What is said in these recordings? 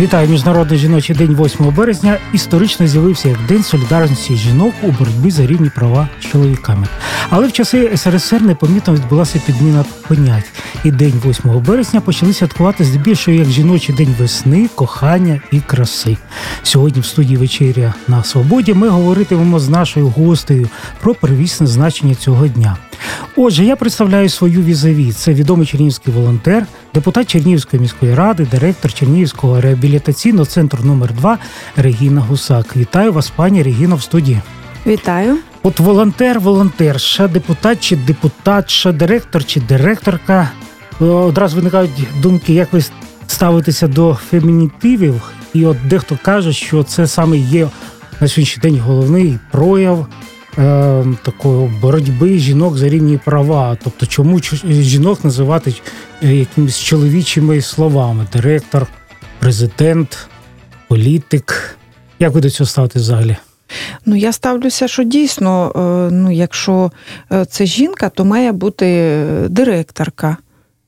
Вітаю міжнародний жіночий день 8 березня. Історично з'явився як день солідарності жінок у боротьбі за рівні права з чоловіками. Але в часи СРСР непомітно відбулася підміна понять. І день 8 березня почали святкувати здебільшого як жіночий день весни, кохання і краси. Сьогодні в студії вечеря на свободі ми говоритимемо з нашою гостею про первісне значення цього дня. Отже, я представляю свою візаві. Це відомий чернігівський волонтер, депутат Чернігівської міської ради, директор Чернігівського реабілітаційного центру номер 2 Регіна Гусак. Вітаю вас, пані Регіна, в студії. Вітаю. От волонтер, волонтерша, депутат чи депутатша, директор чи директорка. Одразу виникають думки, як ви ставитеся до фемінітивів. І от дехто каже, що це саме є на сьогоднішній день головний прояв е, такої боротьби жінок за рівні права. Тобто, чому жінок називати е, якимись чоловічими словами: директор, президент, політик. Як ви до цього ставите взагалі? Ну, я ставлюся, що дійсно, е, ну, якщо е, це жінка, то має бути директорка,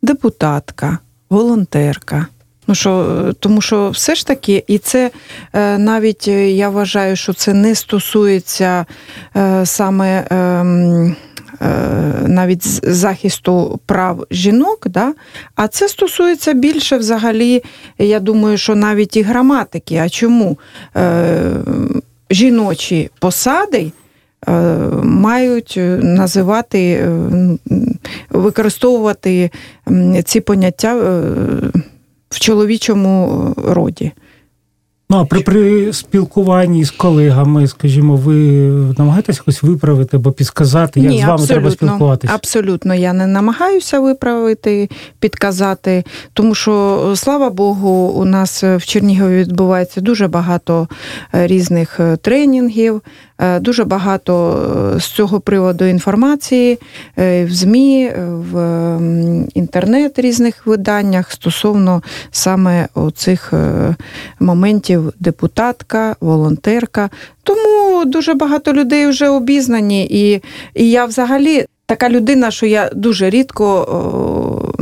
депутатка, волонтерка. Ну що, тому що все ж таки, і це навіть я вважаю, що це не стосується саме. Ем, навіть захисту прав жінок, да? а це стосується більше взагалі, я думаю, що навіть і граматики. А чому жіночі посади мають називати, використовувати ці поняття в чоловічому роді. Ну, а при при спілкуванні з колегами, скажімо, ви намагаєтесь якось виправити або підказати, як Ні, з вами треба спілкуватися? Абсолютно, я не намагаюся виправити, підказати, тому що, слава Богу, у нас в Чернігові відбувається дуже багато різних тренінгів, дуже багато з цього приводу інформації в ЗМІ, в інтернет різних виданнях стосовно саме цих моментів депутатка, волонтерка. Тому дуже багато людей вже обізнані, і, і я взагалі така людина, що я дуже рідко.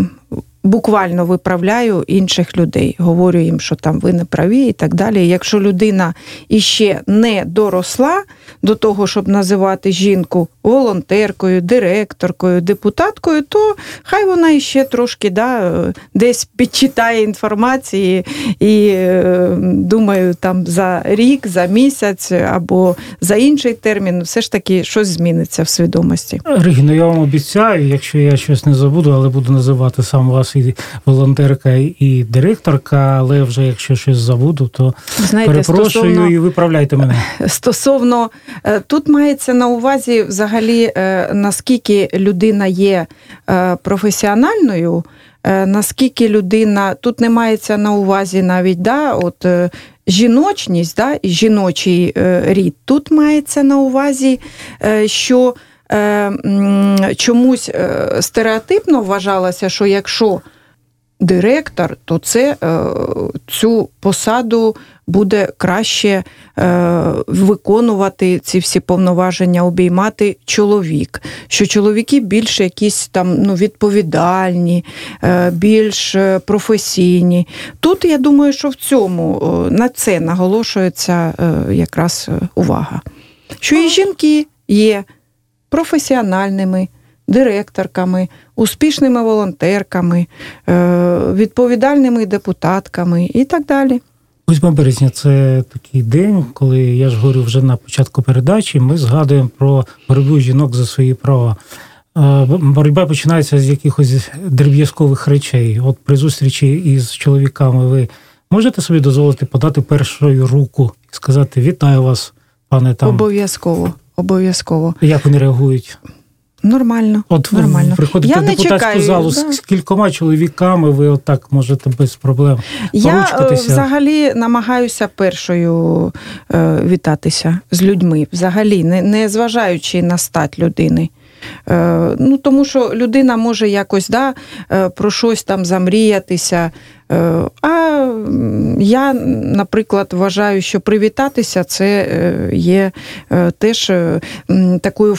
Буквально виправляю інших людей, говорю їм, що там ви не праві і так далі. Якщо людина іще не доросла до того, щоб називати жінку волонтеркою, директоркою, депутаткою, то хай вона іще трошки да, десь підчитає інформації і е, думаю, там за рік, за місяць або за інший термін, все ж таки щось зміниться в свідомості. Регіно, я вам обіцяю, якщо я щось не забуду, але буду називати сам вас і волонтерка, і директорка. Але вже якщо щось забуду, то Знаєте, перепрошую стосовно, і виправляйте мене. Стосовно е, тут мається на увазі взагалі е, наскільки людина є е, професіональною, е, наскільки людина тут не мається на увазі навіть да, от, жіночність да, і жіночий рід, тут мається на увазі, що чомусь стереотипно вважалося, що якщо директор, то це цю посаду буде краще е, виконувати ці всі повноваження, обіймати чоловік. Що чоловіки більш якісь там ну, відповідальні, е, більш е, професійні. Тут я думаю, що в цьому на це наголошується якраз увага. Що і жінки є професіональними. Директорками, успішними волонтерками, відповідальними депутатками і так далі. 8 березня це такий день, коли я ж говорю вже на початку передачі. Ми згадуємо про боротьбу жінок за свої права. Боротьба починається з якихось дріб'язкових речей. От при зустрічі із чоловіками ви можете собі дозволити подати першою руку і сказати Вітаю вас, пане там. Обов'язково. Обов'язково. Як вони реагують? Нормально. От нормально. приходите Я в депутатську чекаю, залу да. з кількома чоловіками, ви отак можете без проблем. Я е, взагалі намагаюся першою е, вітатися з людьми, взагалі, не, не зважаючи на стать людини. Ну, Тому що людина може якось да, про щось там замріятися. А я, наприклад, вважаю, що привітатися це є теж такою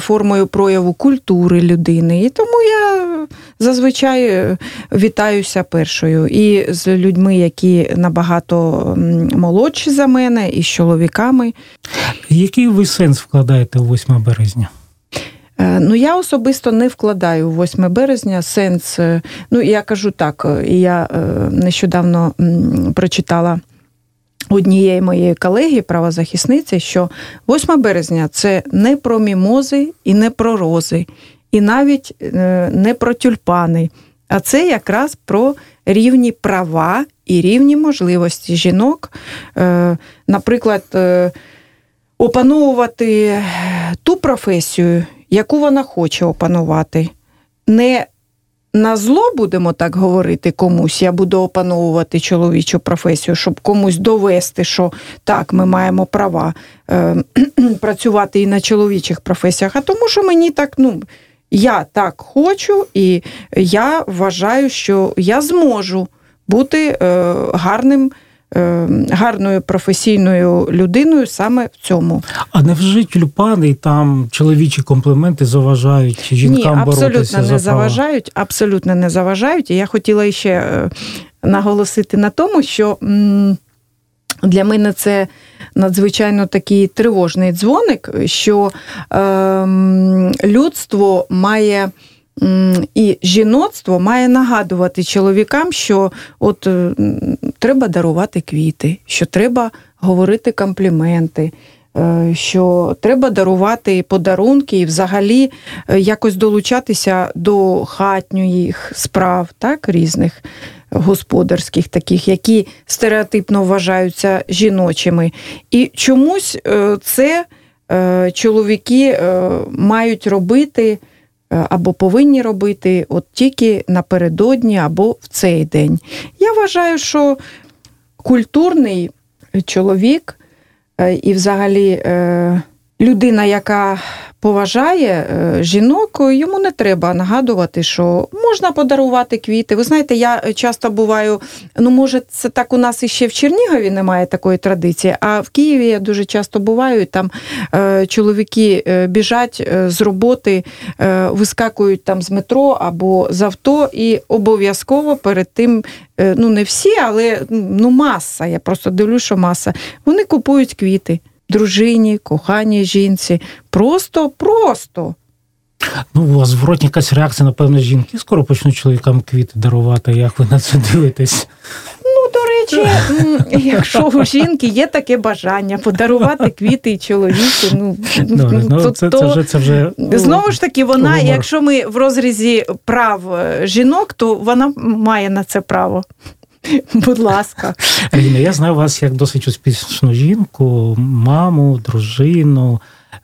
формою прояву культури людини. І тому я зазвичай вітаюся першою і з людьми, які набагато молодші за мене, і з чоловіками. Який ви сенс вкладаєте у 8 березня? Е, ну, я особисто не вкладаю 8 березня сенс. Е, ну, я кажу так, е, я нещодавно прочитала однієї моєї колеги, правозахисниці, що 8 березня це не про мімози і не про рози, і навіть не про тюльпани, а це якраз про рівні права і рівні можливості жінок. Наприклад, опановувати ту професію, яку вона хоче опанувати. Не на зло будемо так говорити комусь, я буду опановувати чоловічу професію, щоб комусь довести, що так, ми маємо права е, працювати і на чоловічих професіях, а тому, що мені так, ну, я так хочу, і я вважаю, що я зможу бути е, гарним. Е, гарною професійною людиною саме в цьому. А невже тюльпани і там чоловічі компліменти заважають жінкам Ні, боротися абсолютно не права? заважають, абсолютно не заважають. І я хотіла ще е, наголосити на тому, що для мене це надзвичайно такий тривожний дзвоник, що е, людство має. І жіноцтво має нагадувати чоловікам, що от треба дарувати квіти, що треба говорити компліменти, е, що треба дарувати подарунки і взагалі е, якось долучатися до хатньої справ, так, різних господарських, таких, які стереотипно вважаються жіночими. І чомусь це чоловіки мають робити. Е, або повинні робити от тільки напередодні або в цей день. Я вважаю, що культурний чоловік е, і взагалі е, людина, яка поважає е, жінок, йому не треба нагадувати, що можна подарувати квіти. Ви знаєте, я часто буваю, ну може, це так у нас іще в Чернігові немає такої традиції, а в Києві я дуже часто буваю, і там е, чоловіки е, біжать з роботи, вискакують там з метро або з авто, і обов'язково перед тим. Ну, не всі, але ну маса. Я просто дивлюсь, що маса. Вони купують квіти дружині, коханій жінці. Просто, просто. Ну, у вас зворотня якась реакція, напевно, жінки. Скоро почнуть чоловікам квіти дарувати. Як ви на це дивитесь? Ну, до речі, якщо у жінки є таке бажання подарувати квіти і чоловіку, ну, ну, ну то, це, це вже це вже знову ж таки, вона, якщо ми в розрізі прав е, жінок, то вона має на це право. Будь ласка. Ріна, я знаю вас як досить успішну жінку, маму, дружину.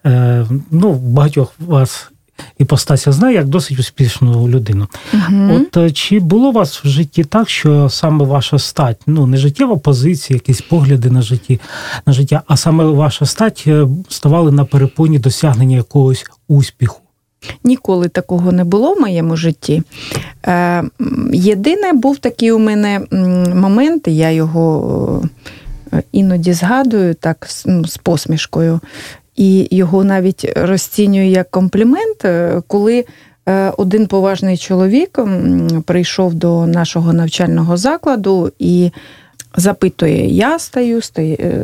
Е, ну, багатьох вас іпостася знаю як досить успішну людину. Угу. От е, чи було у вас в житті так, що саме ваша стать, ну не життєва позиція, якісь погляди на житті, на життя, а саме ваша стать е, ставали на перепоні досягнення якогось успіху? Ніколи такого не було в моєму житті. Е, Єдине, був такий у мене момент, я його е, іноді згадую так ну, з посмішкою, і його навіть розцінюю як комплімент, е, коли е, один поважний чоловік прийшов до нашого навчального закладу і запитує: Я стою,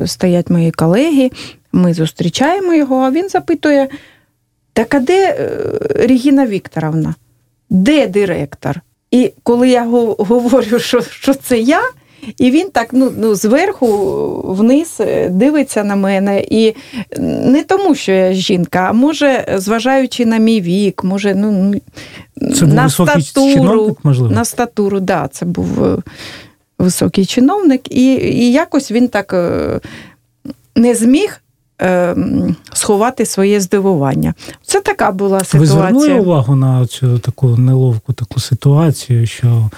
стоять мої колеги, ми зустрічаємо його, а він запитує. Так а де е, Регіна Вікторовна? Де директор? І коли я говорю, що що це я, і він так ну, ну, зверху вниз е, дивиться на мене. І не тому, що я жінка, а може, зважаючи на мій вік, може, ну, це на статуру, чиновник, можливо? на статуру, да, це був е, високий чиновник, і, і якось він так не зміг е, сховати своє здивування. Це така була ситуація. Ви звернули увагу на цю таку неловку таку ситуацію, що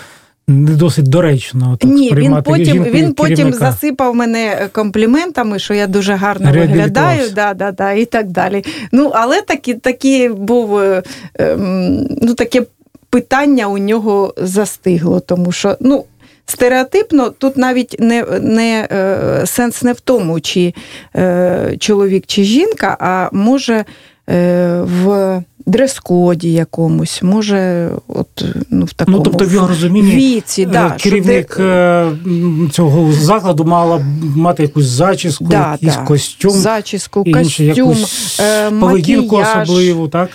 не досить доречно. Так, Ні, він потім він потім засипав мене компліментами, що я дуже гарно виглядаю, да, да, да, і так далі. Ну, але такі, такі був е, ем, ну, таке питання у нього застигло, тому що ну. Стереотипно тут навіть не не е, сенс не в тому, чи е, чоловік чи жінка, а може е, в дрес-коді якомусь, може, от ну в такому ну, тобто в його розумінні віці, е, да, керівник ти... Е, цього закладу мала мати якусь зачіску, да, якийсь да. костюм, зачіску, і костюм, якусь поведінку особливу, так?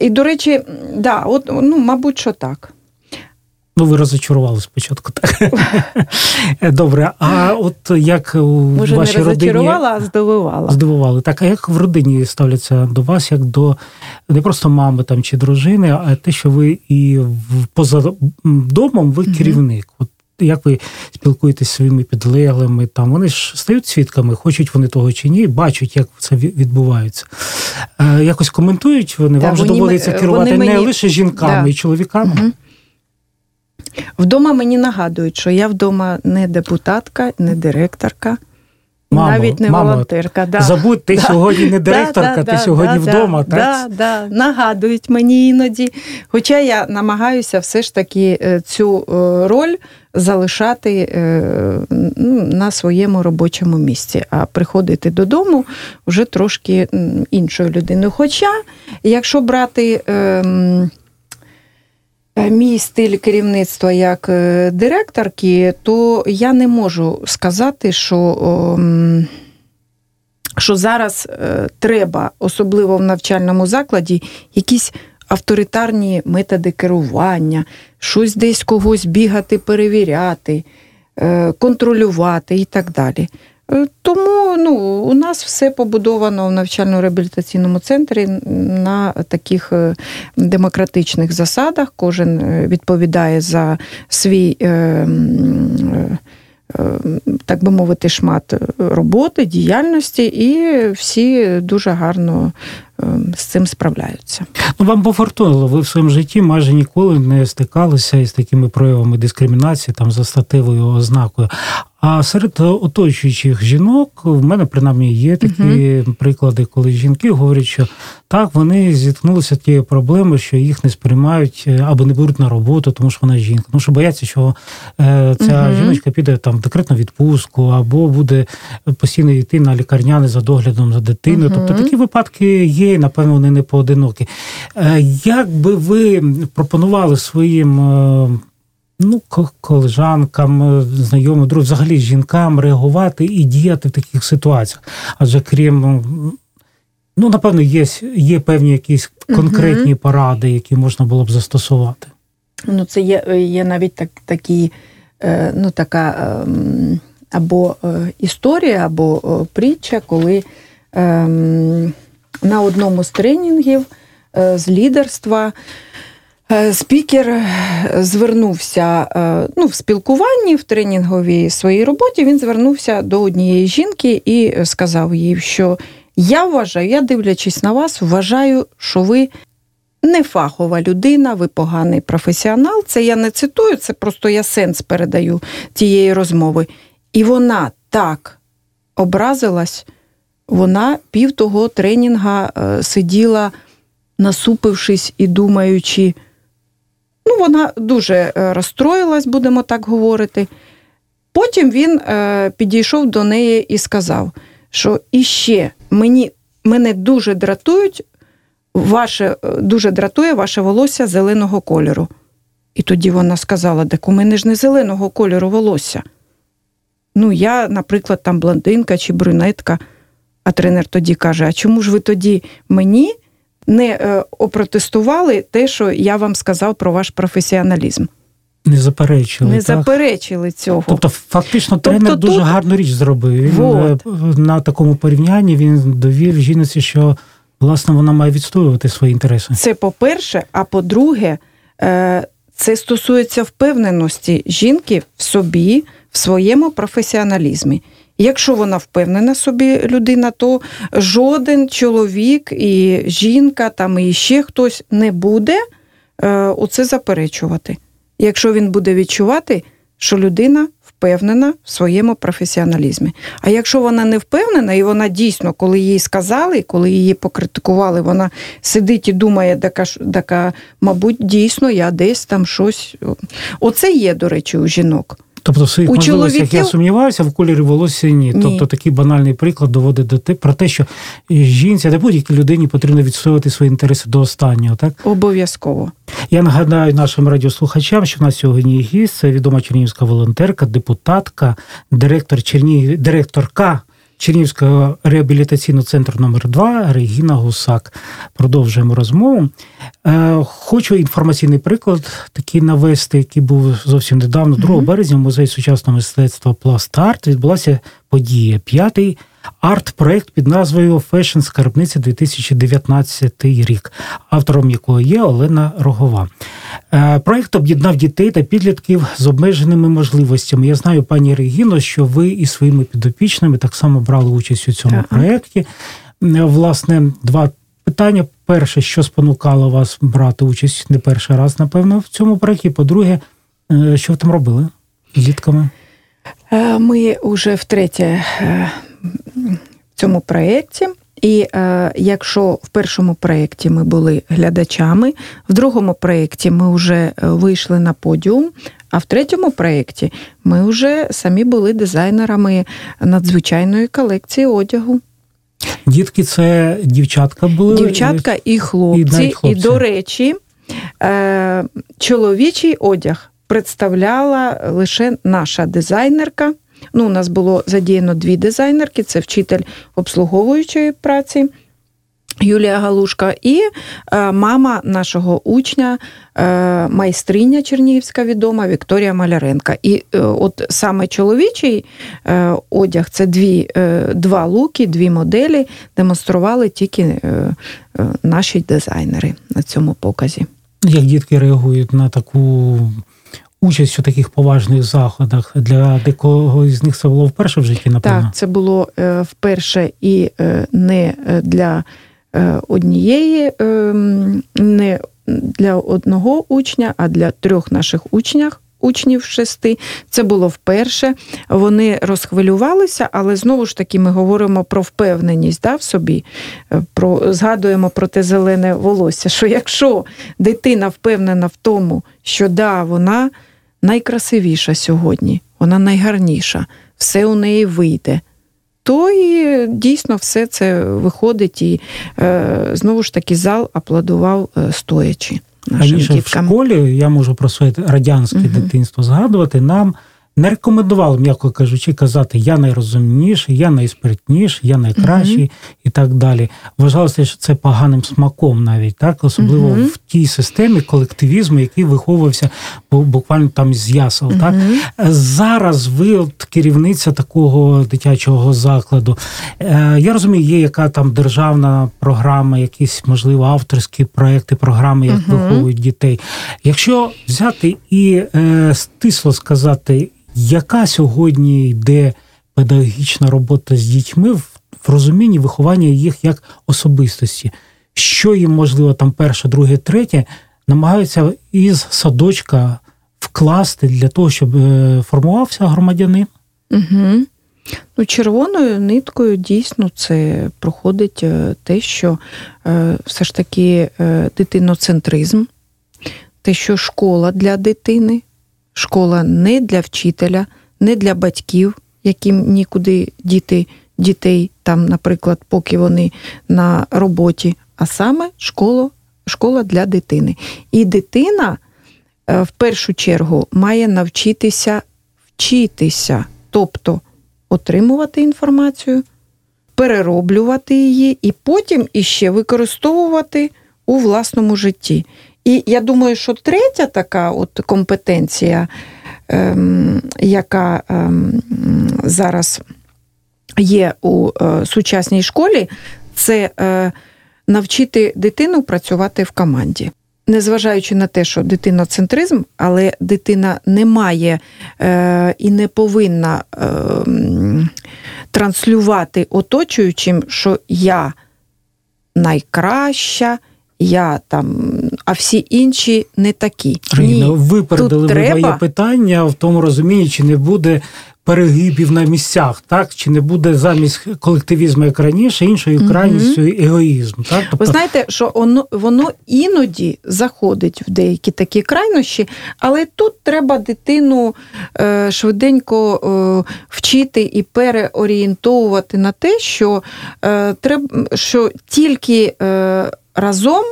І, до речі, да, от, ну, мабуть, що так. Ну, ви розочарували спочатку, так. Добре, а от як у Може, вашій не розочарувала, а здивувала. Здивували. Так, а як в родині ставляться до вас, як до не просто мами там чи дружини, а те, що ви і поза домом ви керівник. От як ви спілкуєтесь зі своїми підлеглими, там вони ж стають свідками, хочуть вони того чи ні, бачать, як це відбувається. Е, якось коментують вони, да, вам же доводиться керувати мені... не лише жінками да. і чоловіками. Угу. Вдома мені нагадують, що я вдома не депутатка, не директорка. Мамо, навіть не мамо, волонтерка. Да. Забудь, ти да. сьогодні не директорка, да, ти сьогодні вдома. так? Да, да. Нагадують мені іноді. Хоча я намагаюся все ж таки е, цю е, роль залишати е, ну, на своєму робочому місці, а приходити додому вже трошки іншою людиною. Хоча, якщо брати. Ем, Е, мій стиль керівництва як е, директорки, то я не можу сказати, що що зараз е, треба, особливо в навчальному закладі, якісь авторитарні методи керування, щось десь когось бігати, перевіряти, контролювати і так далі. Е, тому ну, у нас все побудовано в навчально-реабілітаційному центрі на таких е, демократичних засадах. Кожен е, відповідає за свій. Так би мовити, шмат роботи, діяльності, і всі дуже гарно з цим справляються. Ну вам пофортунило, ви в своєму житті майже ніколи не стикалися із такими проявами дискримінації, там за статевою ознакою. А серед оточуючих жінок в мене принаймні є такі uh приклади, коли жінки говорять, що так вони зіткнулися тією проблемою, що їх не сприймають е, або не беруть на роботу, тому що вона жінка. Ну що бояться, що е, ця uh жіночка піде там в декретну відпустку, або буде постійно йти на лікарняни за доглядом за дитиною. uh Тобто такі випадки є, і напевно, вони не поодинокі. Е, як би ви пропонували своїм ну, колежанкам, е, знайомим, друзям, взагалі жінкам реагувати і діяти в таких ситуаціях. Адже крім, ну, напевно, є є певні якісь конкретні угу. поради, які можна було б застосувати. Ну, це є є навіть так, такі, е, ну, така ем, або е, історія, або притча, коли ем, на одному з тренінгів з лідерства. Е, спікер е, звернувся е, ну, в спілкуванні в тренінговій своїй роботі. Він звернувся до однієї жінки і сказав їй, що я вважаю, я дивлячись на вас, вважаю, що ви не фахова людина, ви поганий професіонал. Це я не цитую, це просто я сенс передаю тієї розмови. І вона так образилась, вона пів того тренінга сиділа, насупившись і думаючи. Ну, вона дуже е, розстроїлась, будемо так говорити. Потім він е, підійшов до неї і сказав, що іще мені, мене дуже дратують, ваше, е, дуже дратує ваше волосся зеленого кольору. І тоді вона сказала: так у мене ж не зеленого кольору волосся. Ну, я, наприклад, там блондинка чи брюнетка. А тренер тоді каже: А чому ж ви тоді мені не е, опротестували те, що я вам сказав про ваш професіоналізм. Не заперечили. Не так? заперечили цього. Тобто, фактично, тобто, тренер дуже тут... гарну річ зробив. Він вот. Е, на такому порівнянні він довів жінці, що власне вона має відстоювати свої інтереси. Це по-перше, а по-друге, е, це стосується впевненості жінки в собі, в своєму професіоналізмі. Якщо вона впевнена собі людина, то жоден чоловік і жінка, там і ще хтось не буде е, оце заперечувати. якщо він буде відчувати, що людина впевнена в своєму професіоналізмі. А якщо вона не впевнена, і вона дійсно, коли їй сказали, коли її покритикували, вона сидить і думає, така, така, мабуть, дійсно, я десь там щось. Оце є, до речі, у жінок. Тобто в своїх у можливостях чоловіків... я сумніваюся, в кольорі волосся ні. ні. Тобто такий банальний приклад доводить до те про те, що жінці, та будь-якій людині потрібно відстоювати свої інтереси до останнього. Так обов'язково. Я нагадаю нашим радіослухачам, що в нас сьогодні гість це відома чернігівська волонтерка, депутатка, директор Чернігів, директорка Чернівського реабілітаційного центру номер 2 Регіна Гусак. Продовжуємо розмову. Е, хочу інформаційний приклад такий навести, який був зовсім недавно, 2 mm-hmm. березня, в музеї сучасного мистецтва Пластарт відбулася подія п'ятий арт-проект під назвою Fashion Скарбниця 2019 рік, автором якого є Олена Рогова. Е, проект об'єднав дітей та підлітків з обмеженими можливостями. Я знаю, пані Регіно, що ви і своїми підопічними так само брали участь у цьому проєкті. Е, власне, два питання. Перше, що спонукало вас брати участь не перший раз, напевно, в цьому проєкті. По-друге, е, що ви там робили з дітками? Ми вже втретє в цьому проєкті. І е, якщо в першому проєкті ми були глядачами, в другому проєкті ми вже е, вийшли на подіум, а в третьому проєкті ми вже самі були дизайнерами надзвичайної колекції одягу. Дітки, це дівчатка були? Дівчатка і хлопці. І, хлопці. і до речі, е, чоловічий одяг представляла лише наша дизайнерка. Ну, У нас було задіяно дві дизайнерки: це вчитель обслуговуючої праці. Юлія Галушка і е, мама нашого учня, е, майстриня Чернігівська відома Вікторія Маляренка. І е, от саме чоловічий одяг це дві, два луки, дві моделі демонстрували тільки наші дизайнери на цьому показі. Як дітки реагують на таку участь у таких поважних заходах для декого з них це було вперше в житті, напевно? Так, це було е, вперше і е, не е, для однієї, не для одного учня, а для трьох наших учнях. Учнів шести, це було вперше. Вони розхвилювалися, але знову ж таки ми говоримо про впевненість да, в собі, про згадуємо про те зелене волосся. Що якщо дитина впевнена в тому, що да, вона найкрасивіша сьогодні, вона найгарніша, все у неї вийде. То і дійсно все це виходить, і е, знову ж таки зал аплодував е, стоячи. нашим Раніше діткам. в школі я можу про своє радянське угу. дитинство згадувати. Нам не рекомендували, м'яко кажучи, казати я найрозумніший, я найспритніший, я найкращий mm-hmm. і так далі. Вважалося, що це поганим смаком, навіть так, особливо mm-hmm. в тій системі колективізму, який виховувався буквально там з ясел. Mm-hmm. Так зараз ви от керівниця такого дитячого закладу. Е, я розумію, є яка там державна програма, якісь можливо авторські проекти, програми, як виховують дітей. Якщо взяти і е, стисло сказати яка сьогодні йде педагогічна робота з дітьми в розумінні виховання їх як особистості? Що їм можливо там перше, друге, третє, намагаються із садочка вкласти для того, щоб е, формувався громадянин? Угу. Ну, Червоною ниткою дійсно це проходить е, те, що е, все ж таки дитиноцентризм, те, що школа для дитини, школа не для вчителя, не для батьків, яким нікуди діти дітей, там, наприклад, поки вони на роботі, а саме школа, школа для дитини. І дитина е, в першу чергу має навчитися вчитися, тобто отримувати інформацію, перероблювати її і потім іще використовувати у власному житті. І я думаю, що третя така от компетенція, ем, яка ем, зараз є у е, сучасній школі, це е, навчити дитину працювати в команді. Незважаючи на те, що дитиноцентризм, але дитина не має е, і не повинна е, транслювати оточуючим, що я найкраща я там, а всі інші не такі. Ні, випередили ви треба... моє питання в тому розумінні, чи не буде перегибів на місцях, так чи не буде замість колективізму як раніше іншою крайністю угу. егоїзм. Так тобто... ви знаєте, що воно воно іноді заходить в деякі такі крайнощі, але тут треба дитину е, швиденько е, вчити і переорієнтовувати на те, що е, треба що тільки е, разом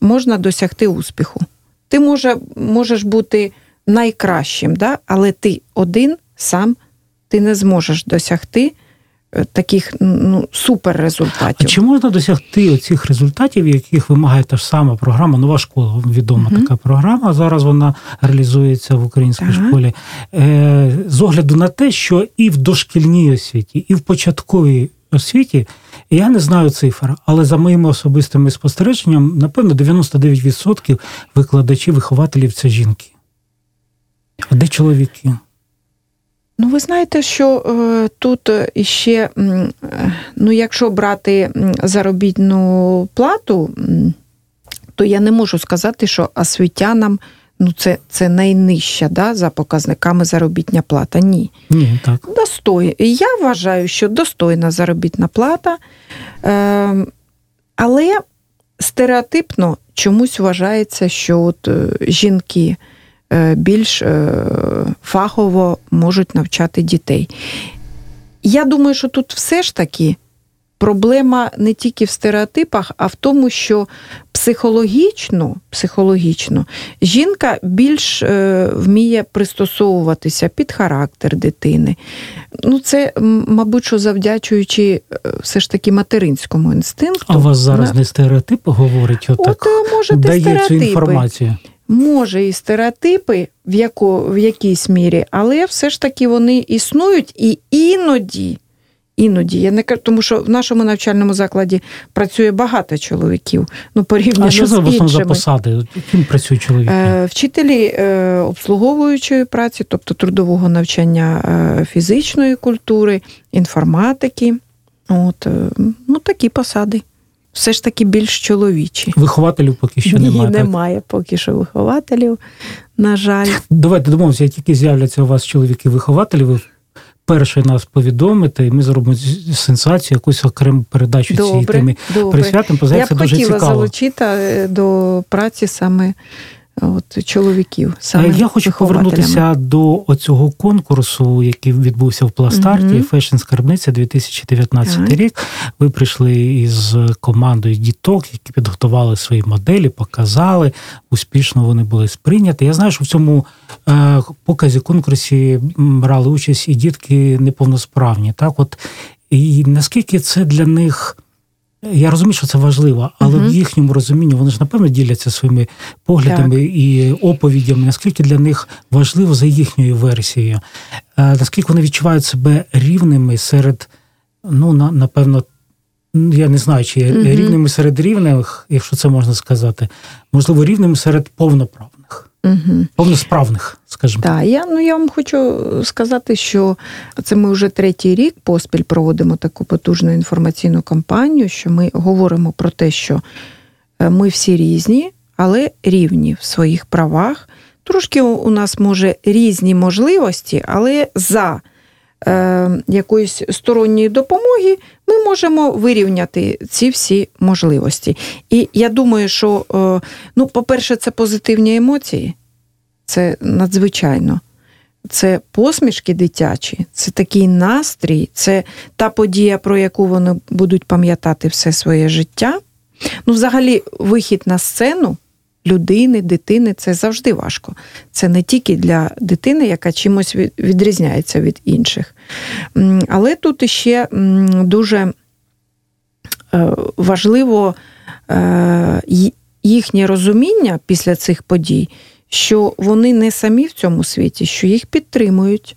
можна досягти успіху. Ти може, можеш бути найкращим, да? але ти один сам ти не зможеш досягти е, таких ну, супер результатів. А чи можна досягти оцих результатів, яких вимагає та ж сама програма, нова школа, відома угу. така програма. Зараз вона реалізується в українській ага. школі. Е, З огляду на те, що і в дошкільній освіті, і в початковій освіті. Я не знаю цифр, але за моїми особистими спостереженнями, напевно, 99% викладачів, вихователів це жінки. А де чоловіки? Ну, ви знаєте, що е, тут іще, е, ну, якщо брати заробітну плату, то я не можу сказати, що освітянам ну, це це найнижча да, за показниками заробітня плата. Ні. Ні, так. Достой. Я вважаю, що достойна заробітна плата, е, але стереотипно чомусь вважається, що от е, жінки. Е, більш е, фахово можуть навчати дітей. Я думаю, що тут все ж таки проблема не тільки в стереотипах, а в тому, що психологічно психологічно жінка більш е, вміє пристосовуватися під характер дитини. Ну, Це, мабуть, що завдячуючи все ж таки материнському інстинкту. А у вас зараз не стереотип говорить, отак От, може, дає стереотипи. цю інформацію? може і стереотипи в яко, в якійсь мірі, але все ж таки вони існують і іноді. Іноді я не кажу, тому що в нашому навчальному закладі працює багато чоловіків. Ну порівняно а що за іншими. за посади? Ким працюють чоловіки? Е, вчителі е, обслуговуючої праці, тобто трудового навчання е, фізичної культури, інформатики. От ну такі посади все ж таки більш чоловічі. Вихователів поки що Ні, немає. Немає так? поки що вихователів, на жаль. Давайте домовимося, як тільки з'являться у вас чоловіки-вихователі, ви перше нас повідомите, і ми зробимо сенсацію, якусь окрему передачу цієї теми присвятимо. Я б дуже хотіла цікаво. залучити е, до праці саме от, чоловіків. Саме Я хочу повернутися до цього конкурсу, який відбувся в Пластарті Fashion Скарбниця 2019 mm рік. Ви прийшли із командою діток, які підготували свої моделі, показали. Успішно вони були сприйняті. Я знаю, що в цьому е, показі конкурсі брали участь і дітки неповносправні. Так, от і наскільки це для них. Я розумію, що це важливо, але uh-huh. в їхньому розумінні вони ж напевно діляться своїми поглядами так. і оповідями, наскільки для них важливо за їхньою версією, е, наскільки вони відчувають себе рівними серед, ну напевно, я не знаю, чи uh-huh. рівними серед рівних, якщо це можна сказати, можливо, рівними серед повноправних. Угу. Повносправних, скажімо. Так, я ну я вам хочу сказати, що це ми вже третій рік поспіль проводимо таку потужну інформаційну кампанію, що ми говоримо про те, що е, ми всі різні, але рівні в своїх правах. Трошки у нас може різні можливості, але за якоїсь сторонньої допомоги ми можемо вирівняти ці всі можливості. І я думаю, що, е, ну, по-перше, це позитивні емоції, це надзвичайно. Це посмішки дитячі, це такий настрій, це та подія, про яку вони будуть пам'ятати все своє життя. Ну, взагалі, вихід на сцену людини, дитини це завжди важко. Це не тільки для дитини, яка чимось відрізняється від інших. Але тут іще дуже е, важливо е, їхнє розуміння після цих подій, що вони не самі в цьому світі, що їх підтримують.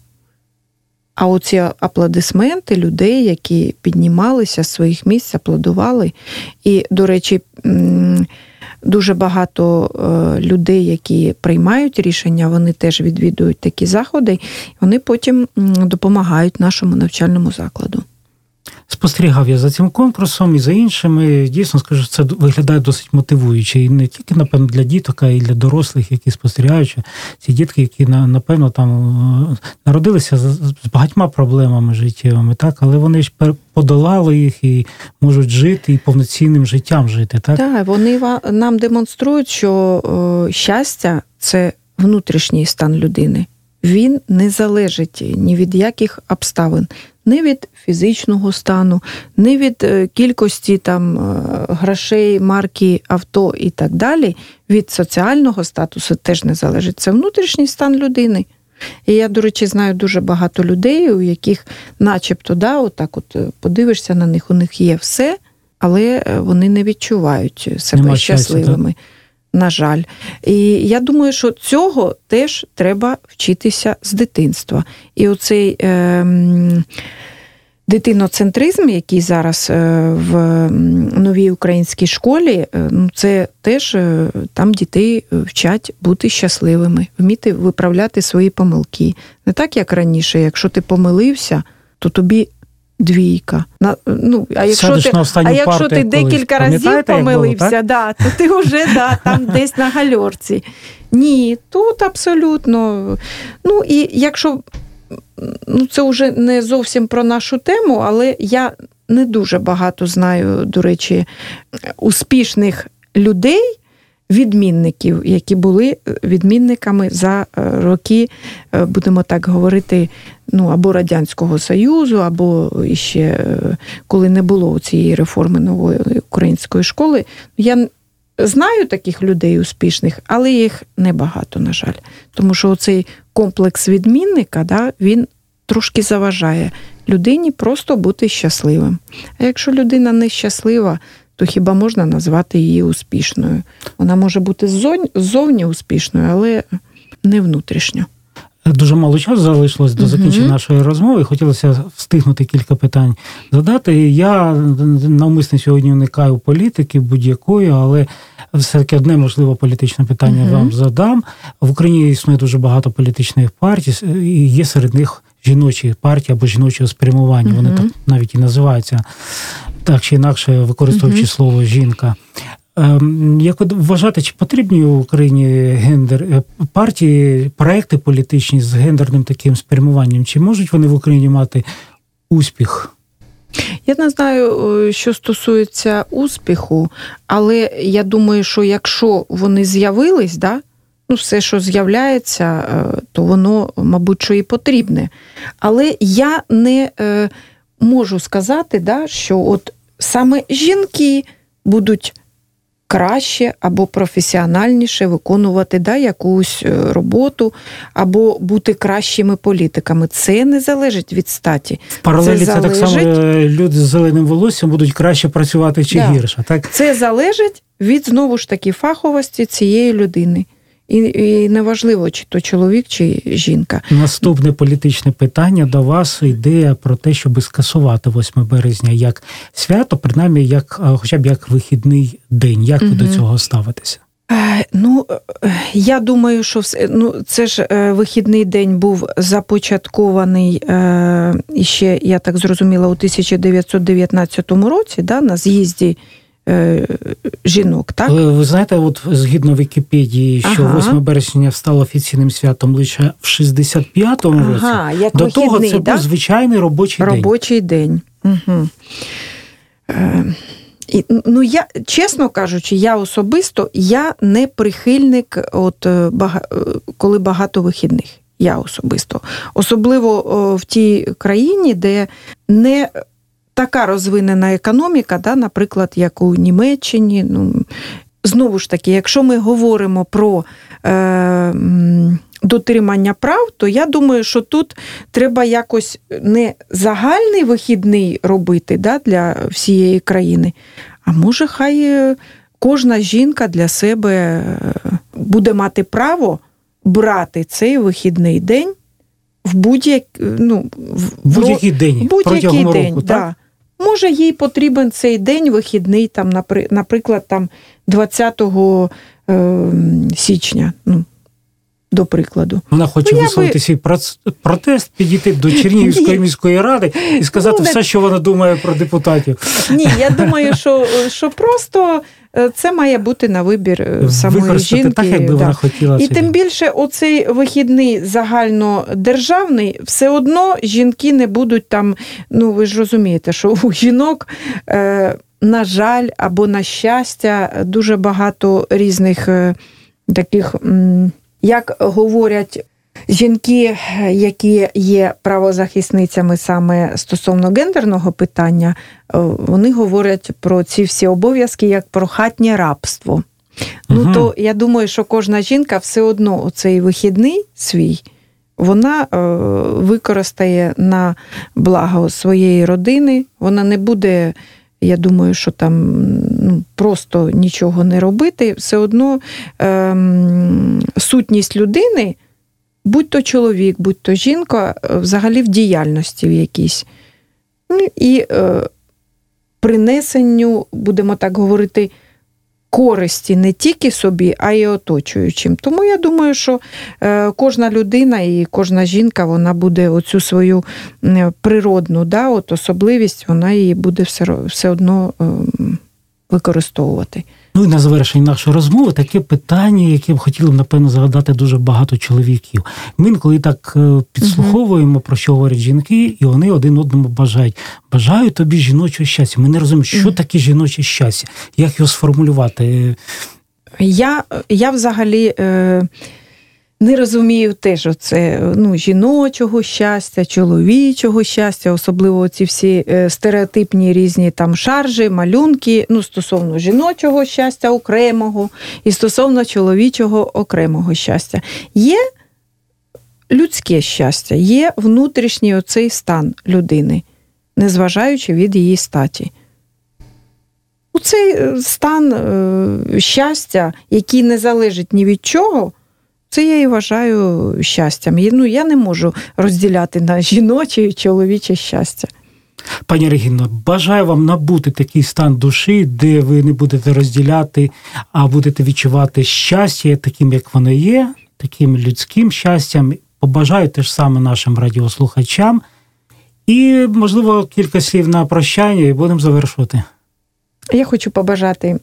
А оці аплодисменти людей, які піднімалися з своїх місць, аплодували. І, до речі, дуже багато е, людей, які приймають рішення, вони теж відвідують такі заходи, вони потім допомагають нашому навчальному закладу. Спостерігав я за цим конкурсом і за іншими. Дійсно скажу, це виглядає досить мотивуюче. І не тільки, напевно, для діток, а й для дорослих, які спостерігають. Ці дітки, які напевно там е, народилися з багатьма проблемами життєвими, так, але вони ж подолали їх і можуть жити і повноцінним життям жити. Так, Так, вони нам демонструють, що щастя це внутрішній стан людини. Він не залежить ні від яких обставин, не від фізичного стану, не від е, кількості там е, грошей, марки авто і так далі. Від соціального статусу теж не залежить. Це внутрішній стан людини. І я, до речі, знаю дуже багато людей, у яких, начебто, да, отак от е, подивишся на них, у них є все, але вони не відчувають себе Нема щасливими. Щастя, на жаль. І я думаю, що цього теж треба вчитися з дитинства. І оцей е, дитиноцентризм, який зараз е, в новій українській школі, е, ну це теж е, там дітей вчать бути щасливими, вміти виправляти свої помилки. Не так, як раніше, якщо ти помилився, то тобі двійка. На, ну, А якщо ти а якщо ти декілька разів помилився, було, да, то ти вже да, там десь на гальорці. Ні, тут абсолютно. Ну і якщо ну, це вже не зовсім про нашу тему, але я не дуже багато знаю, до речі, успішних людей відмінників, які були е, відмінниками за е, роки, е, будемо так говорити, ну або Радянського Союзу, або ще коли не було цієї реформи нової української школи. Я знаю таких людей успішних, але їх небагато, на жаль. Тому що цей комплекс відмінника, да, він трошки заважає людині просто бути щасливим. А якщо людина нещаслива, то хіба можна назвати її успішною? Вона може бути ззовні успішною, але не внутрішньо. Дуже мало часу залишилось до закінчення uh нашої розмови. Хотілося встигнути кілька питань задати. Я навмисно сьогодні уникаю політики будь-якої, але все-таки одне можливо політичне питання uh вам задам. В Україні існує дуже багато політичних партій, і є серед них жіночі партії або жіночого спрямування. uh Вони так навіть і називаються так чи інакше використовуючи uh слово жінка. Ем, як ви вважаєте, чи потрібні в Україні гендер е, партії, проекти політичні з гендерним таким спрямуванням? Чи можуть вони в Україні мати успіх? Я не знаю, е, що стосується успіху, але я думаю, що якщо вони з'явились, да, ну все, що з'являється, е, то воно, мабуть, що і потрібне. Але я не можу сказати, да, що от саме жінки будуть краще або професіональніше виконувати да, якусь е, роботу, або бути кращими політиками. Це не залежить від статі. В паралелі це, це залежить... так само е, люди з зеленим волоссям будуть краще працювати чи да. гірше. Так? Це залежить від знову ж таки фаховості цієї людини. І і неважливо, чи то чоловік, чи жінка. Наступне політичне питання до вас ідея про те, щоб скасувати 8 березня як свято, принаймні як, хоча б як вихідний день. Як ви угу. до цього ставитеся? Е, ну, е, я думаю, що все, ну, це ж е, вихідний день був започаткований ще, я так зрозуміла, у 1919 році, да, на з'їзді жінок. так? Ви, ви знаєте, от згідно Вікіпедії, що ага. 8 березня стало офіційним святом лише в 65-му році. Ага, як До вихідний, того це да? був звичайний робочий, робочий день. Робочий день. Угу. Е, і, ну, я, Чесно кажучи, я особисто я не прихильник, от, е, бага, е, коли багато вихідних. Я особисто. Особливо в тій країні, де не така розвинена економіка, да, наприклад, як у Німеччині. Ну, Знову ж таки, якщо ми говоримо про е, дотримання прав, то я думаю, що тут треба якось не загальний вихідний робити да, для всієї країни, а може, хай е, кожна жінка для себе е, буде мати право брати цей вихідний день в будь-як, ну, в будь-який день. Будь-який день, року, так? Може, їй потрібен цей день вихідний, там, наприклад, там 20 ем, січня. Ну, до прикладу. Вона хоче ну, висловити би... свій протест, підійти до Чернігівської міської ради і сказати ну, все, що вона думає про депутатів. Ні, я думаю, що що просто е, це має бути на вибір е, самої жінки. так, якби вона хотіла. І тим більше, оцей вихідний загальнодержавний, все одно жінки не будуть там. Ну ви ж розумієте, що у жінок. Е, на жаль, або на щастя, дуже багато різних таких, як говорять жінки, які є правозахисницями саме стосовно гендерного питання, е, вони говорять про ці всі обов'язки як про хатнє рабство. Угу. Ну то я думаю, що кожна жінка все одно цей вихідний свій. Вона е, використає на благо своєї родини, вона не буде я думаю, що там ну, просто нічого не робити, все одно ем, сутність людини, будь то чоловік, будь то жінка, е, взагалі в діяльності в якійсь. Ну, І е, принесенню, будемо так говорити, користі не тільки собі, а й оточуючим. Тому я думаю, що е, кожна людина і кожна жінка вона буде оцю свою природну да, от особливість, вона її буде все, все одно ем, використовувати. Ну і на завершення нашої розмови таке питання, яке б хотіли, напевно, згадати дуже багато чоловіків. Ми інколи так е, підслуховуємо, про що говорять жінки, і вони один одному бажають. Бажаю тобі жіночого щастя. Ми не розуміємо, що таке жіноче щастя, як його сформулювати. Я я взагалі е, не розумію теж оце ну, жіночого щастя, чоловічого щастя, особливо ці всі е, стереотипні різні там шаржі, малюнки, ну, стосовно жіночого щастя окремого і стосовно чоловічого окремого щастя. Є людське щастя, є внутрішній оцей стан людини, незважаючи від її статі. Цей е, стан е, щастя, який не залежить ні від чого, це я і вважаю щастям. Ну, Я не можу розділяти на жіноче і чоловіче щастя. Пані Регіно, бажаю вам набути такий стан душі, де ви не будете розділяти, а будете відчувати щастя таким, як воно є, таким людським щастям. Побажаю теж саме нашим радіослухачам. І, можливо, кілька слів на прощання, і будемо завершувати. Я хочу побажати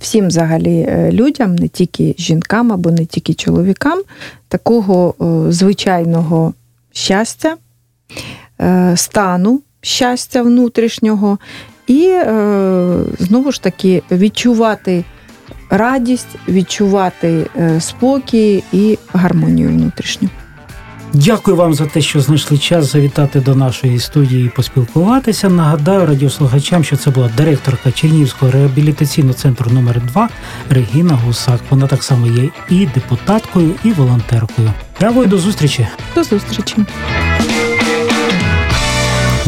всім взагалі е, людям, не тільки жінкам або не тільки чоловікам, такого звичайного щастя, е, стану щастя внутрішнього, і е, знову ж таки відчувати радість, відчувати спокій і гармонію внутрішню. Дякую вам за те, що знайшли час завітати до нашої студії і поспілкуватися. Нагадаю радіослухачам, що це була директорка Чернігівського реабілітаційного центру номер 2 Регіна Гусак. Вона так само є і депутаткою, і волонтеркою. Дякую, до зустрічі. До зустрічі.